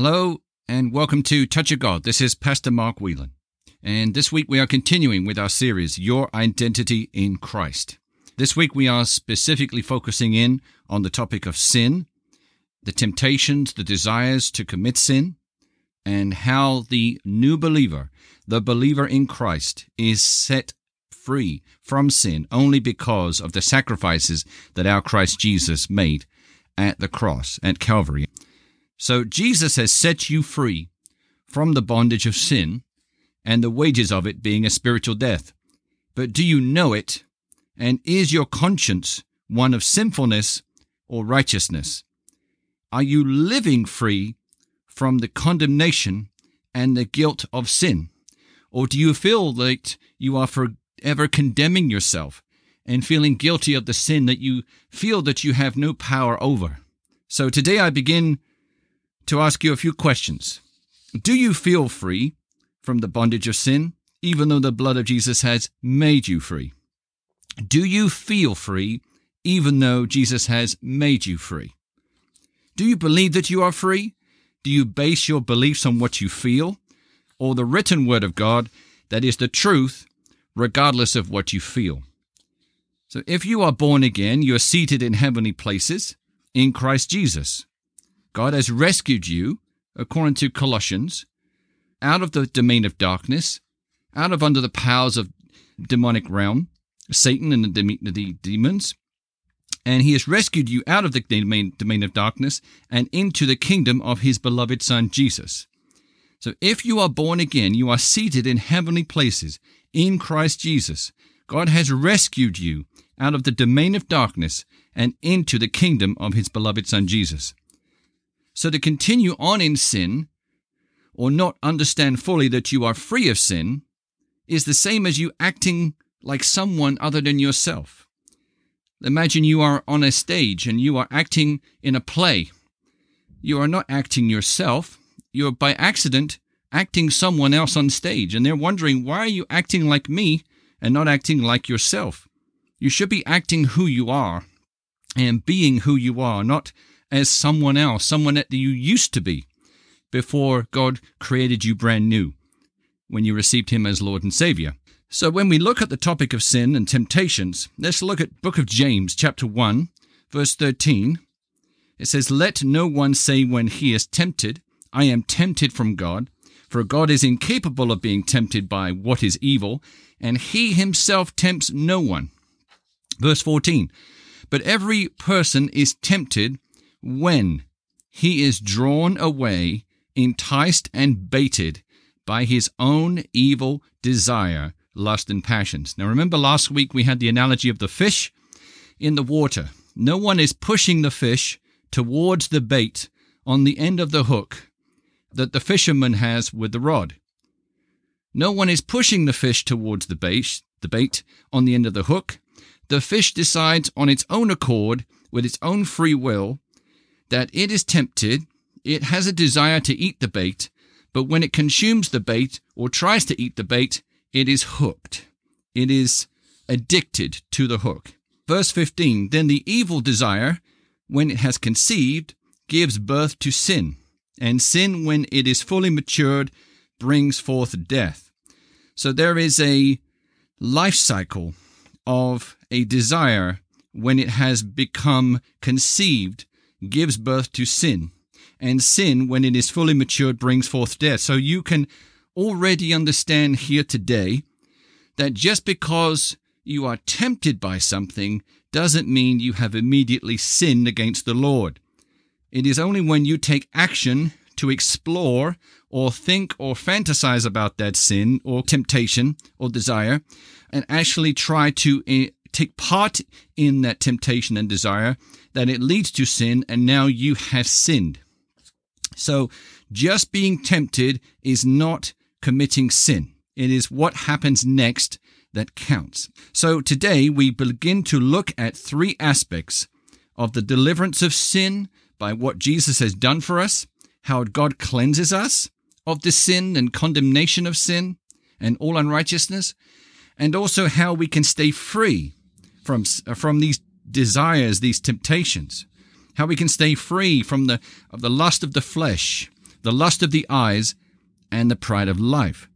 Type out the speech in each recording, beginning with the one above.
Hello and welcome to Touch of God. This is Pastor Mark Whelan. And this week we are continuing with our series, Your Identity in Christ. This week we are specifically focusing in on the topic of sin, the temptations, the desires to commit sin, and how the new believer, the believer in Christ, is set free from sin only because of the sacrifices that our Christ Jesus made at the cross at Calvary. So Jesus has set you free from the bondage of sin and the wages of it being a spiritual death. But do you know it? And is your conscience one of sinfulness or righteousness? Are you living free from the condemnation and the guilt of sin? Or do you feel that you are forever condemning yourself and feeling guilty of the sin that you feel that you have no power over? So today I begin to ask you a few questions. Do you feel free from the bondage of sin, even though the blood of Jesus has made you free? Do you feel free, even though Jesus has made you free? Do you believe that you are free? Do you base your beliefs on what you feel, or the written word of God that is the truth, regardless of what you feel? So, if you are born again, you are seated in heavenly places in Christ Jesus. God has rescued you, according to Colossians, out of the domain of darkness, out of under the powers of demonic realm, Satan and the, the demons, and he has rescued you out of the domain, domain of darkness and into the kingdom of his beloved Son Jesus. So if you are born again, you are seated in heavenly places in Christ Jesus. God has rescued you out of the domain of darkness and into the kingdom of his beloved Son Jesus. So to continue on in sin, or not understand fully that you are free of sin, is the same as you acting like someone other than yourself. Imagine you are on a stage and you are acting in a play. You are not acting yourself, you're by accident acting someone else on stage, and they're wondering, why are you acting like me and not acting like yourself? You should be acting who you are and being who you are, not as someone else, someone that you used to be before God created you brand new when you received him as Lord and Savior. So when we look at the topic of sin and temptations, let's look at book of James chapter 1 verse 13. It says, "Let no one say when he is tempted, I am tempted from God, for God is incapable of being tempted by what is evil, and he himself tempts no one." Verse 14. But every person is tempted when he is drawn away, enticed, and baited by his own evil desire, lust, and passions. Now, remember last week we had the analogy of the fish in the water. No one is pushing the fish towards the bait on the end of the hook that the fisherman has with the rod. No one is pushing the fish towards the bait, the bait on the end of the hook. The fish decides on its own accord, with its own free will, that it is tempted, it has a desire to eat the bait, but when it consumes the bait or tries to eat the bait, it is hooked. It is addicted to the hook. Verse 15 Then the evil desire, when it has conceived, gives birth to sin, and sin, when it is fully matured, brings forth death. So there is a life cycle of a desire when it has become conceived gives birth to sin. And sin, when it is fully matured, brings forth death. So you can already understand here today that just because you are tempted by something doesn't mean you have immediately sinned against the Lord. It is only when you take action to explore or think or fantasize about that sin or temptation or desire and actually try to eh, take part in that temptation and desire, that it leads to sin, and now you have sinned. So, just being tempted is not committing sin. It is what happens next that counts. So, today we begin to look at three aspects of the deliverance of sin by what Jesus has done for us, how God cleanses us of the sin and condemnation of sin and all unrighteousness, and also how we can stay free from from these desires, these temptations. How we can stay free from the of the lust of the flesh, the lust of the eyes, and the pride of life.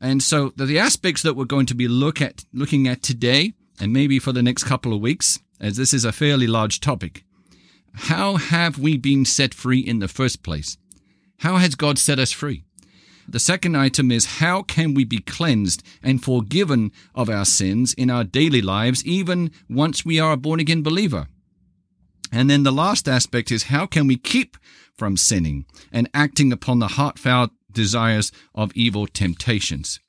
And so the, aspects that we're going to be look at, looking at today, and maybe for the next couple of weeks, as this is a fairly large topic. How have we been set free in the first place? How has God set us free? The second item is how can we be cleansed and forgiven of our sins in our daily lives, even once we are a born again believer? And then the last aspect is how can we keep from sinning and acting upon the heartfelt desires of evil temptations?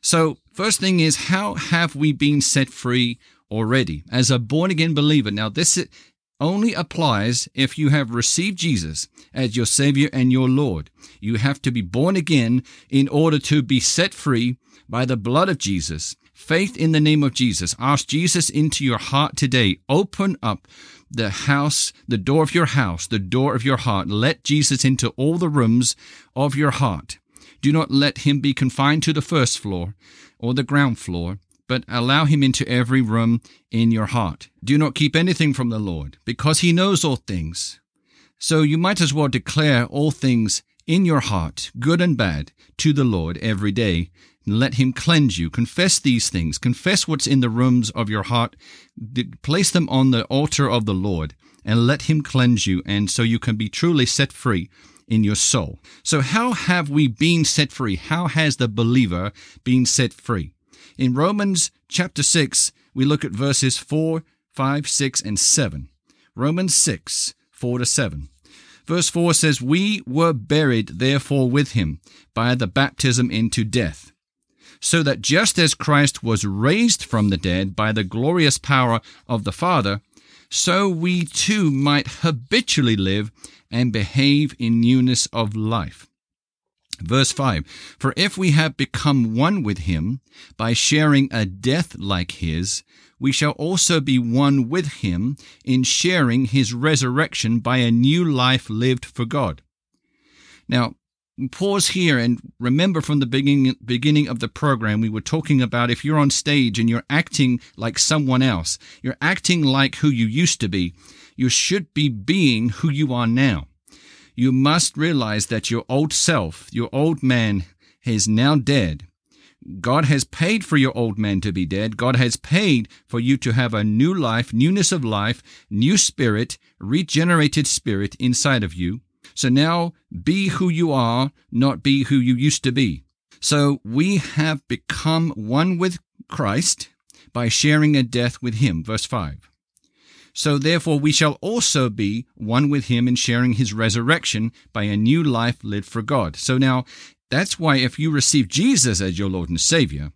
So, first thing is how have we been set free already as a born again believer? Now, this only applies if you have received Jesus as your Savior and your Lord. You have to be born again in order to be set free by the blood of Jesus. Faith in the name of Jesus. Ask Jesus into your heart today. Open up the house, the door of your house, the door of your heart. Let Jesus into all the rooms of your heart. Do not let him be confined to the first floor or the ground floor but allow him into every room in your heart. Do not keep anything from the Lord, because he knows all things. So you might as well declare all things in your heart, good and bad, to the Lord every day. And let him cleanse you. Confess these things. Confess what's in the rooms of your heart. Place them on the altar of the Lord and let him cleanse you. And so you can be truly set free in your soul. So how have we been set free? How has the believer been set free? In Romans chapter 6, we look at verses 4, 5, 6, and 7. Romans 6, 4 to 7. Verse 4 says, We were buried therefore with him by the baptism into death, so that just as Christ was raised from the dead by the glorious power of the Father, so we too might habitually live and behave in newness of life. Verse 5 For if we have become one with him by sharing a death like his, we shall also be one with him in sharing his resurrection by a new life lived for God. Now, pause here and remember from the beginning, beginning of the program, we were talking about if you're on stage and you're acting like someone else, you're acting like who you used to be, you should be being who you are now you must realize that your old self, your old man, is now dead. God has paid for your old man to be dead. God has paid for you to have a new life, newness of life, new spirit, regenerated spirit inside of you. So now be who you are, not be who you used to be. So we have become one with Christ by sharing a death with him. Verse 5. So therefore we shall also be one with him in sharing his resurrection by a new life lived for God. So now that's why if you receive Jesus as your Lord and Savior,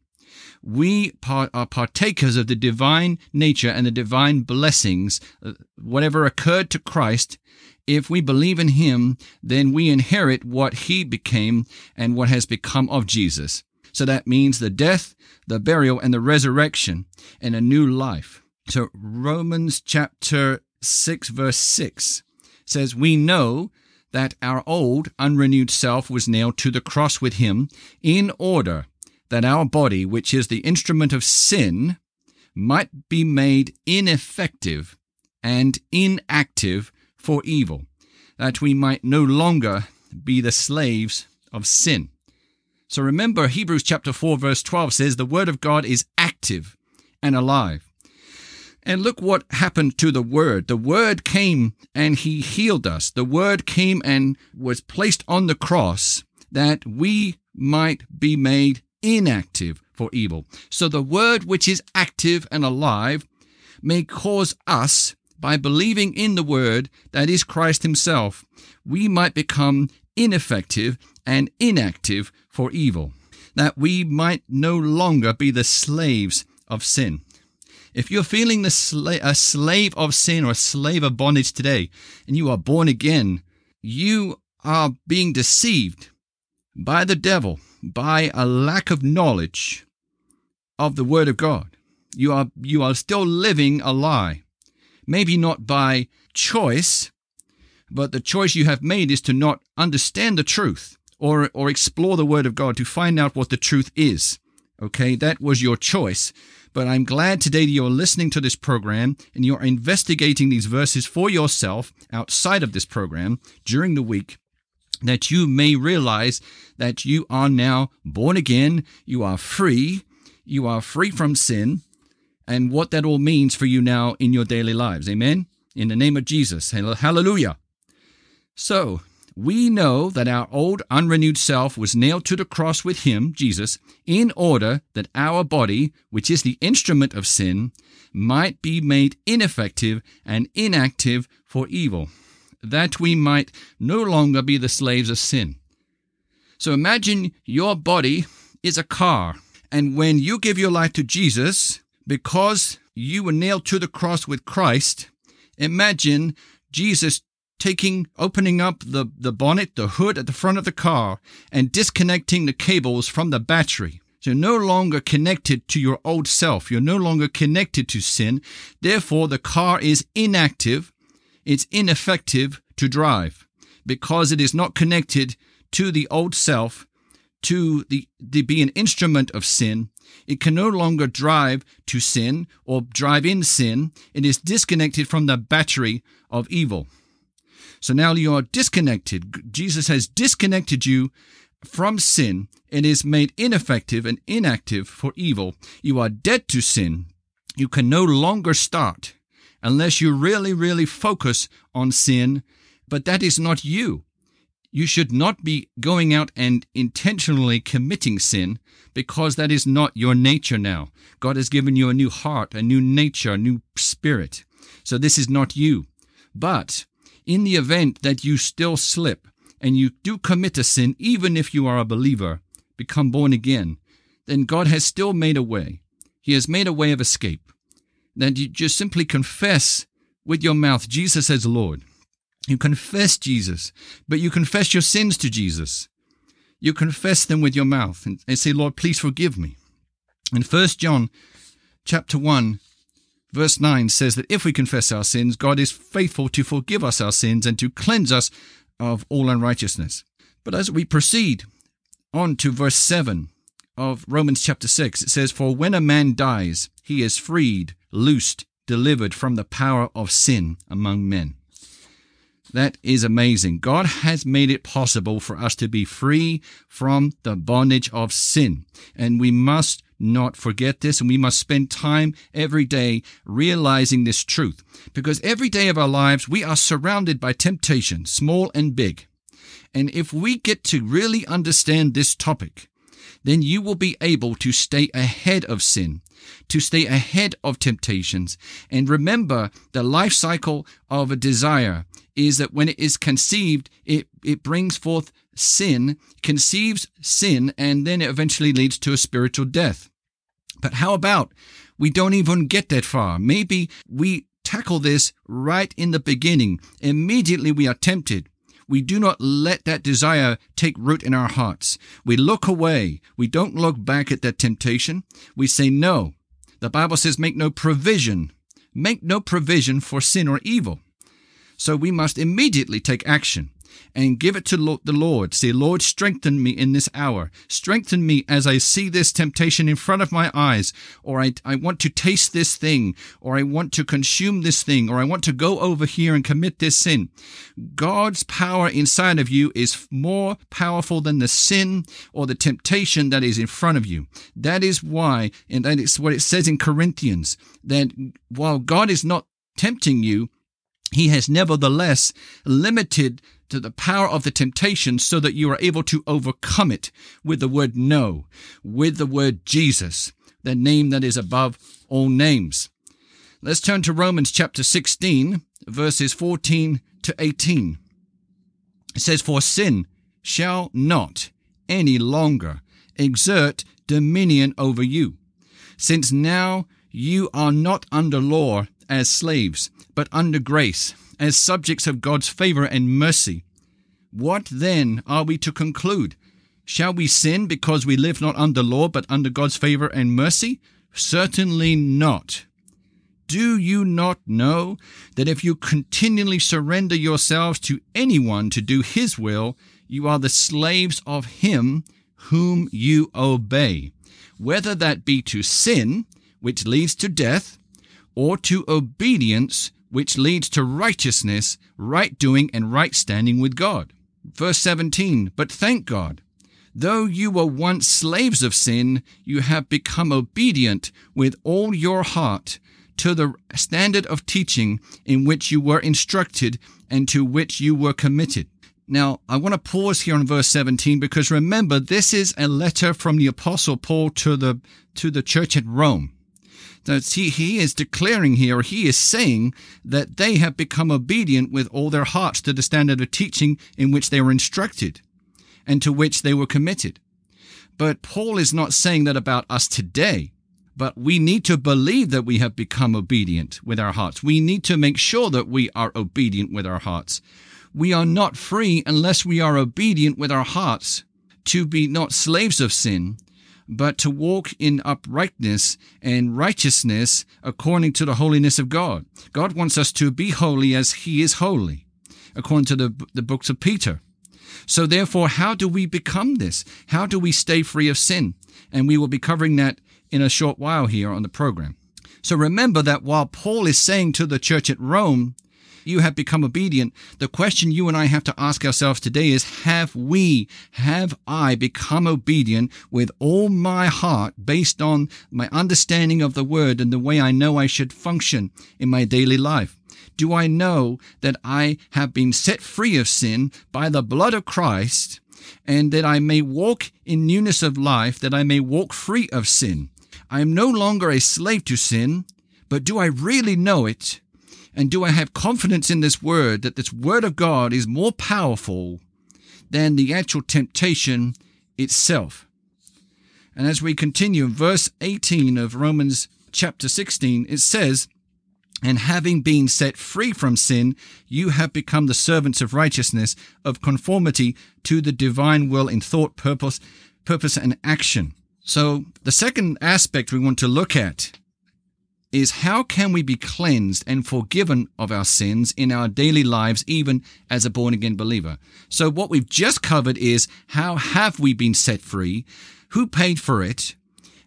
we are partakers of the divine nature and the divine blessings. Uh, whatever occurred to Christ, if we believe in him, then we inherit what he became and what has become of Jesus. So that means the death, the burial, and the resurrection and a new life. So Romans chapter 6 verse 6 says, We know that our old unrenewed self was nailed to the cross with him in order that our body, which is the instrument of sin, might be made ineffective and inactive for evil, that we might no longer be the slaves of sin. So remember, Hebrews chapter 4, verse 12 says, The word of God is active and alive. And look what happened to the Word. The Word came and He healed us. The Word came and was placed on the cross that we might be made inactive for evil. So the Word, which is active and alive, may cause us, by believing in the Word that is Christ Himself, we might become ineffective and inactive for evil. That we might no longer be the slaves of sin. If you're feeling the sla- a slave of sin or a slave of bondage today, and you are born again, you are being deceived by the devil by a lack of knowledge of the Word of God. You are you are still living a lie. Maybe not by choice, but the choice you have made is to not understand the truth or or explore the Word of God to find out what the truth is. Okay, that was your choice. But I'm glad today that you're listening to this program and you're investigating these verses for yourself outside of this program during the week that you may realize that you are now born again, you are free, you are free from sin, and what that all means for you now in your daily lives. Amen? In the name of Jesus. Hallelujah. So, we know that our old unrenewed self was nailed to the cross with him, Jesus, in order that our body, which is the instrument of sin, might be made ineffective and inactive for evil, that we might no longer be the slaves of sin. So imagine your body is a car, and when you give your life to Jesus, because you were nailed to the cross with Christ, imagine Jesus taking, opening up the, the bonnet, the hood at the front of the car, and disconnecting the cables from the battery. So you're no longer connected to your old self. You're no longer connected to sin. Therefore, the car is inactive. It's ineffective to drive because it is not connected to the old self, to the, to be an instrument of sin. It can no longer drive to sin or drive in sin. It is disconnected from the battery of evil. So now you are disconnected. Jesus has disconnected you from sin and is made ineffective and inactive for evil. You are dead to sin. You can no longer start unless you really, really focus on sin, but that is not you. You should not be going out and intentionally committing sin because that is not your nature now. God has given you a new heart, a new nature, a new spirit. So this is not you. But in the event that you still slip and you do commit a sin, even if you are a believer, become born again, then God has still made a way. He has made a way of escape. That you just simply confess with your mouth Jesus as Lord. You confess Jesus, but you confess your sins to Jesus. You confess them with your mouth and, and say, Lord, please forgive me. In 1 John chapter 1, Verse 9 says that if we confess our sins, God is faithful to forgive us our sins and to cleanse us of all unrighteousness. But as we proceed on to verse 7 of Romans chapter 6, it says, For when a man dies, he is freed, loosed, delivered from the power of sin among men. That is amazing. God has made it possible for us to be free from the bondage of sin. And we must not forget this, and we must spend time every day realizing this truth. Because every day of our lives, we are surrounded by temptation, small and big. And if we get to really understand this topic, then you will be able to stay ahead of sin, to stay ahead of temptations. And remember, the life cycle of a desire is that when it is conceived, it, it brings forth sin, conceives sin, and then it eventually leads to a spiritual death. But how about we don't even get that far? Maybe we tackle this right in the beginning. Immediately we are tempted. We do not let that desire take root in our hearts. We look away. We don't look back at that temptation. We say no. The Bible says make no provision. Make no provision for sin or evil. So we must immediately take action and give it to the Lord. Say, Lord, strengthen me in this hour. Strengthen me as I see this temptation in front of my eyes, or I, I want to taste this thing, or I want to consume this thing, or I want to go over here and commit this sin. God's power inside of you is more powerful than the sin or the temptation that is in front of you. That is why, and that is what it says in Corinthians, that while God is not tempting you, he has nevertheless limited to the power of the temptation so that you are able to overcome it with the word no, with the word Jesus, the name that is above all names. Let's turn to Romans chapter 16, verses 14 to 18. It says, For sin shall not any longer exert dominion over you, since now you are not under law as slaves, but under grace as subjects of God's favor and mercy. What then are we to conclude? Shall we sin because we live not under law but under God's favor and mercy? Certainly not. Do you not know that if you continually surrender yourselves to anyone to do his will, you are the slaves of him whom you obey, whether that be to sin, which leads to death, or to obedience, which leads to righteousness, right doing, and right standing with God. Verse 17, but thank God, though you were once slaves of sin, you have become obedient with all your heart to the standard of teaching in which you were instructed and to which you were committed. Now, I want to pause here on verse 17 because remember, this is a letter from the Apostle Paul to the, to the church at Rome. That he, he is declaring here, he is saying that they have become obedient with all their hearts to the standard of teaching in which they were instructed and to which they were committed. But Paul is not saying that about us today. But we need to believe that we have become obedient with our hearts. We need to make sure that we are obedient with our hearts. We are not free unless we are obedient with our hearts to be not slaves of sin, but to walk in uprightness and righteousness according to the holiness of God. God wants us to be holy as He is holy, according to the, the books of Peter. So, therefore, how do we become this? How do we stay free of sin? And we will be covering that in a short while here on the program. So, remember that while Paul is saying to the church at Rome, you have become obedient. The question you and I have to ask ourselves today is have we, have I become obedient with all my heart based on my understanding of the word and the way I know I should function in my daily life? Do I know that I have been set free of sin by the blood of Christ and that I may walk in newness of life, that I may walk free of sin? I am no longer a slave to sin, but do I really know it? And do I have confidence in this word that this word of God is more powerful than the actual temptation itself? And as we continue in verse 18 of Romans chapter 16, it says, and having been set free from sin, you have become the servants of righteousness, of conformity to the divine will in thought, purpose, purpose and action. So the second aspect we want to look at is how can we be cleansed and forgiven of our sins in our daily lives, even as a born again believer? So what we've just covered is how have we been set free? Who paid for it?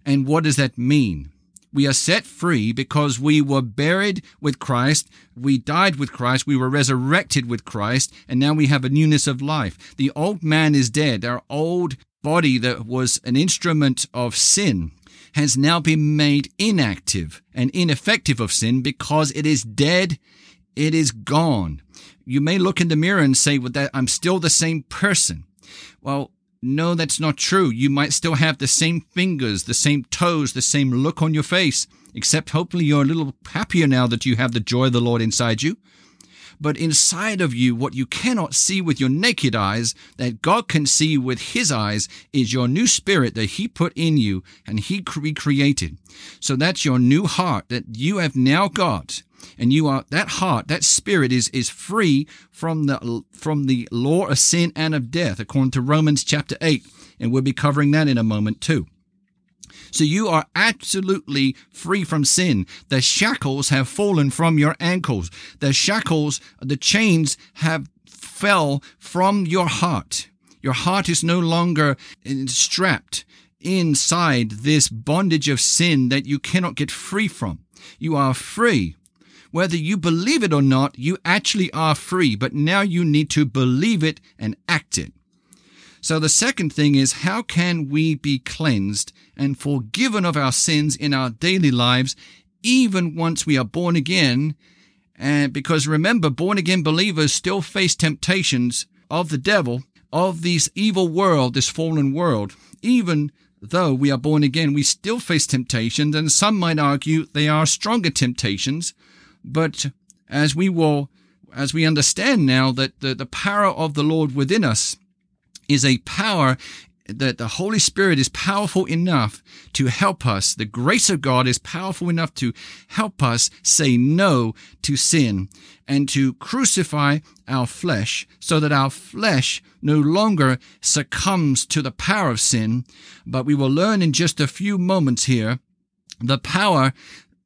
And what does that mean? We are set free because we were buried with Christ. We died with Christ. We were resurrected with Christ. And now we have a newness of life. The old man is dead. Our old body that was an instrument of sin has now been made inactive and ineffective of sin because it is dead, it is gone. You may look in the mirror and say, well, that I'm still the same person. Well, no, that's not true. You might still have the same fingers, the same toes, the same look on your face, except hopefully you're a little happier now that you have the joy of the Lord inside you but inside of you, what you cannot see with your naked eyes, that God can see with His eyes, is your new spirit that He put in you and He recreated. So that's your new heart that you have now got. And you are that heart, that spirit is is free from the from the law of sin and of death, according to Romans chapter eight, and we'll be covering that in a moment too. So you are absolutely free from sin. The shackles have fallen from your ankles. The shackles, the chains have fell from your heart. Your heart is no longer strapped inside this bondage of sin that you cannot get free from. You are free. Whether you believe it or not, you actually are free, but now you need to believe it and act it. So the second thing is how can we be cleansed and forgiven of our sins in our daily lives, even once we are born again? And because remember, born again believers still face temptations of the devil, of this evil world, this fallen world. Even though we are born again, we still face temptations, and some might argue they are stronger temptations. But as we will, as we understand now that the, the power of the Lord within us is a power that the Holy Spirit is powerful enough to help us. The grace of God is powerful enough to help us say no to sin and to crucify our flesh so that our flesh no longer succumbs to the power of sin. But we will learn in just a few moments here the power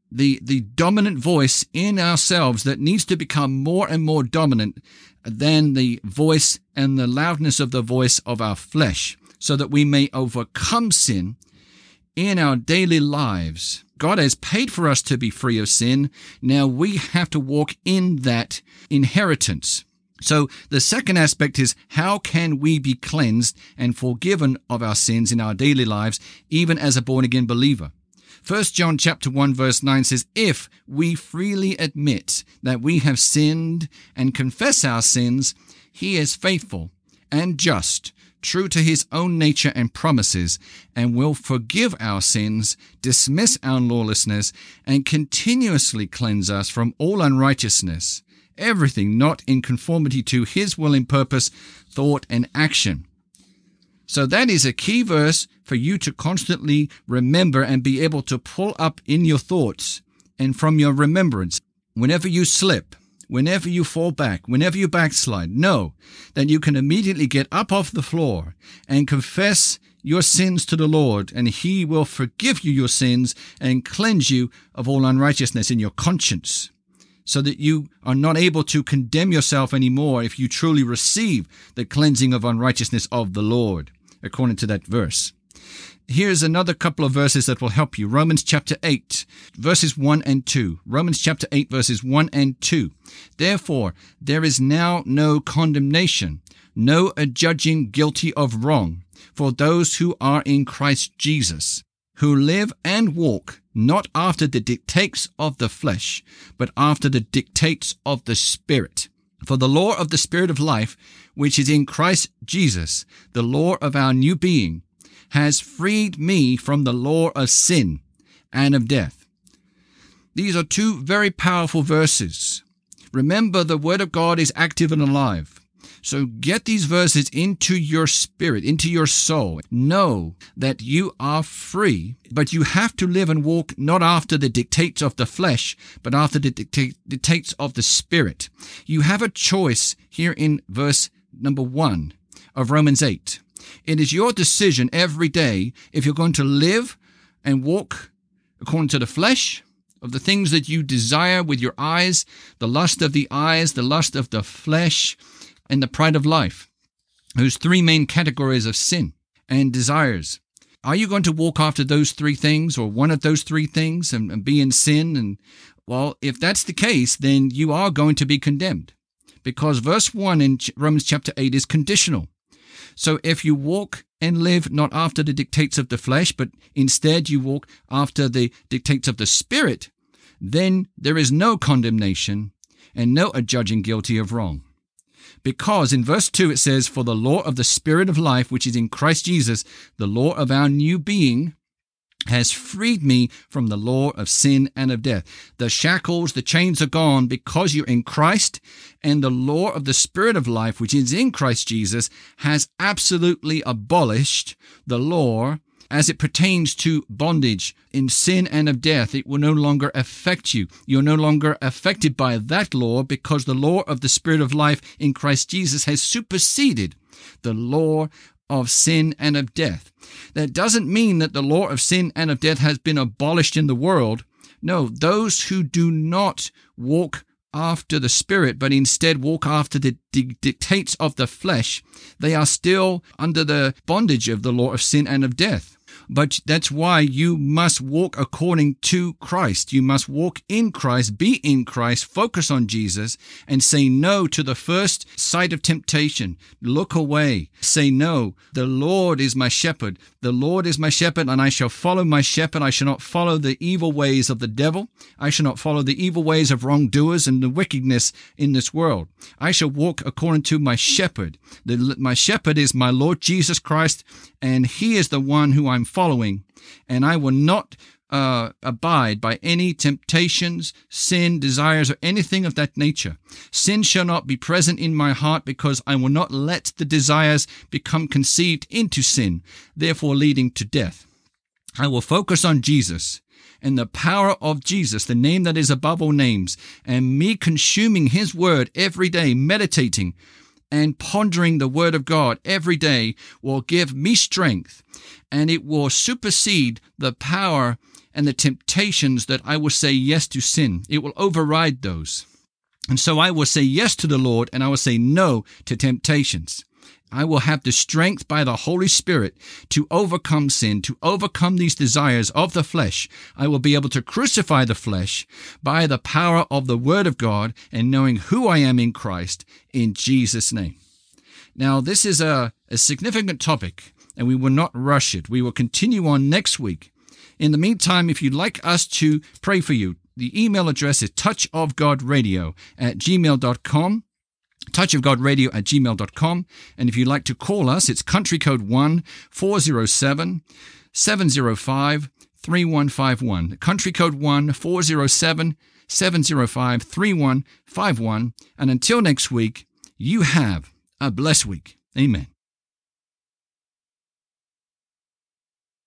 the, the dominant voice in ourselves that needs to become more and more dominant than the voice and the loudness of the voice of our flesh, so that we may overcome sin in our daily lives. God has paid for us to be free of sin. Now we have to walk in that inheritance. So the second aspect is how can we be cleansed and forgiven of our sins in our daily lives, even as a born again believer? 1 John chapter 1 verse 9 says, If we freely admit that we have sinned and confess our sins, he is faithful and just, true to his own nature and promises, and will forgive our sins, dismiss our lawlessness, and continuously cleanse us from all unrighteousness everything not in conformity to His will and purpose, thought, and action. So that is a key verse for you to constantly remember and be able to pull up in your thoughts and from your remembrance. Whenever you slip, whenever you fall back, whenever you backslide, know that you can immediately get up off the floor and confess your sins to the Lord, and He will forgive you your sins and cleanse you of all unrighteousness in your conscience so that you are not able to condemn yourself anymore if you truly receive the cleansing of unrighteousness of the Lord, according to that verse. Here's another couple of verses that will help you. Romans chapter 8, verses 1 and 2. Romans chapter 8, verses 1 and 2. Therefore, there is now no condemnation, no adjudging guilty of wrong for those who are in Christ Jesus who live and walk not after the dictates of the flesh, but after the dictates of the Spirit. For the law of the Spirit of life, which is in Christ Jesus, the law of our new being, has freed me from the law of sin and of death. These are two very powerful verses. Remember, the Word of God is active and alive. So get these verses into your spirit, into your soul. Know that you are free, but you have to live and walk not after the dictates of the flesh, but after the dictates of the spirit. You have a choice here in verse number one of Romans 8. It is your decision every day if you're going to live and walk according to the flesh, of the things that you desire with your eyes, the lust of the eyes, the lust of the flesh, and the pride of life, those three main categories of sin and desires. Are you going to walk after those three things or one of those three things and, and be in sin? And well, if that's the case, then you are going to be condemned because verse 1 in Romans chapter 8 is conditional. So if you walk and live not after the dictates of the flesh, but instead you walk after the dictates of the Spirit, then there is no condemnation and no adjudging guilty of wrong. Because in verse 2 it says, For the law of the Spirit of life, which is in Christ Jesus, the law of our new being, has freed me from the law of sin and of death. The shackles, the chains are gone because you're in Christ, and the law of the Spirit of life, which is in Christ Jesus, has absolutely abolished the law as it pertains to bondage in sin and of death, it will no longer affect you. You're no longer affected by that law because the law of the Spirit of life in Christ Jesus has superseded the law of sin and of death. That doesn't mean that the law of sin and of death has been abolished in the world. No, those who do not walk after the Spirit, but instead walk after the dictates of the flesh, they are still under the bondage of the law of sin and of death. But that's why you must walk according to Christ. You must walk in Christ, be in Christ, focus on Jesus, and say no to the first sight of temptation. Look away. Say no. The Lord is my shepherd. The Lord is my shepherd, and I shall follow my shepherd. I shall not follow the evil ways of the devil. I shall not follow the evil ways of wrongdoers and the wickedness in this world. I shall walk according to my shepherd. The, my shepherd is my Lord Jesus Christ, and he is the one who I'm following, and I will not uh, abide by any temptations, sin, desires, or anything of that nature. Sin shall not be present in my heart because I will not let the desires become conceived into sin, therefore leading to death. I will focus on Jesus and the power of Jesus, the name that is above all names, and me consuming His word every day, meditating and pondering the Word of God every day will give me strength and it will supersede the power and the temptations that I will say yes to sin. It will override those. And so I will say yes to the Lord and I will say no to temptations. I will have the strength by the Holy Spirit to overcome sin, to overcome these desires of the flesh. I will be able to crucify the flesh by the power of the Word of God and knowing who I am in Christ in Jesus' name. Now, this is a, a significant topic, and we will not rush it. We will continue on next week. In the meantime, if you'd like us to pray for you, the email address is touchofgodradio at gmail.com touchofgodradio at gmail.com. And if you'd like to call us, it's country code 1 407 705 3151. Country code 1 407 705 3151. And until next week, you have a blessed week. Amen.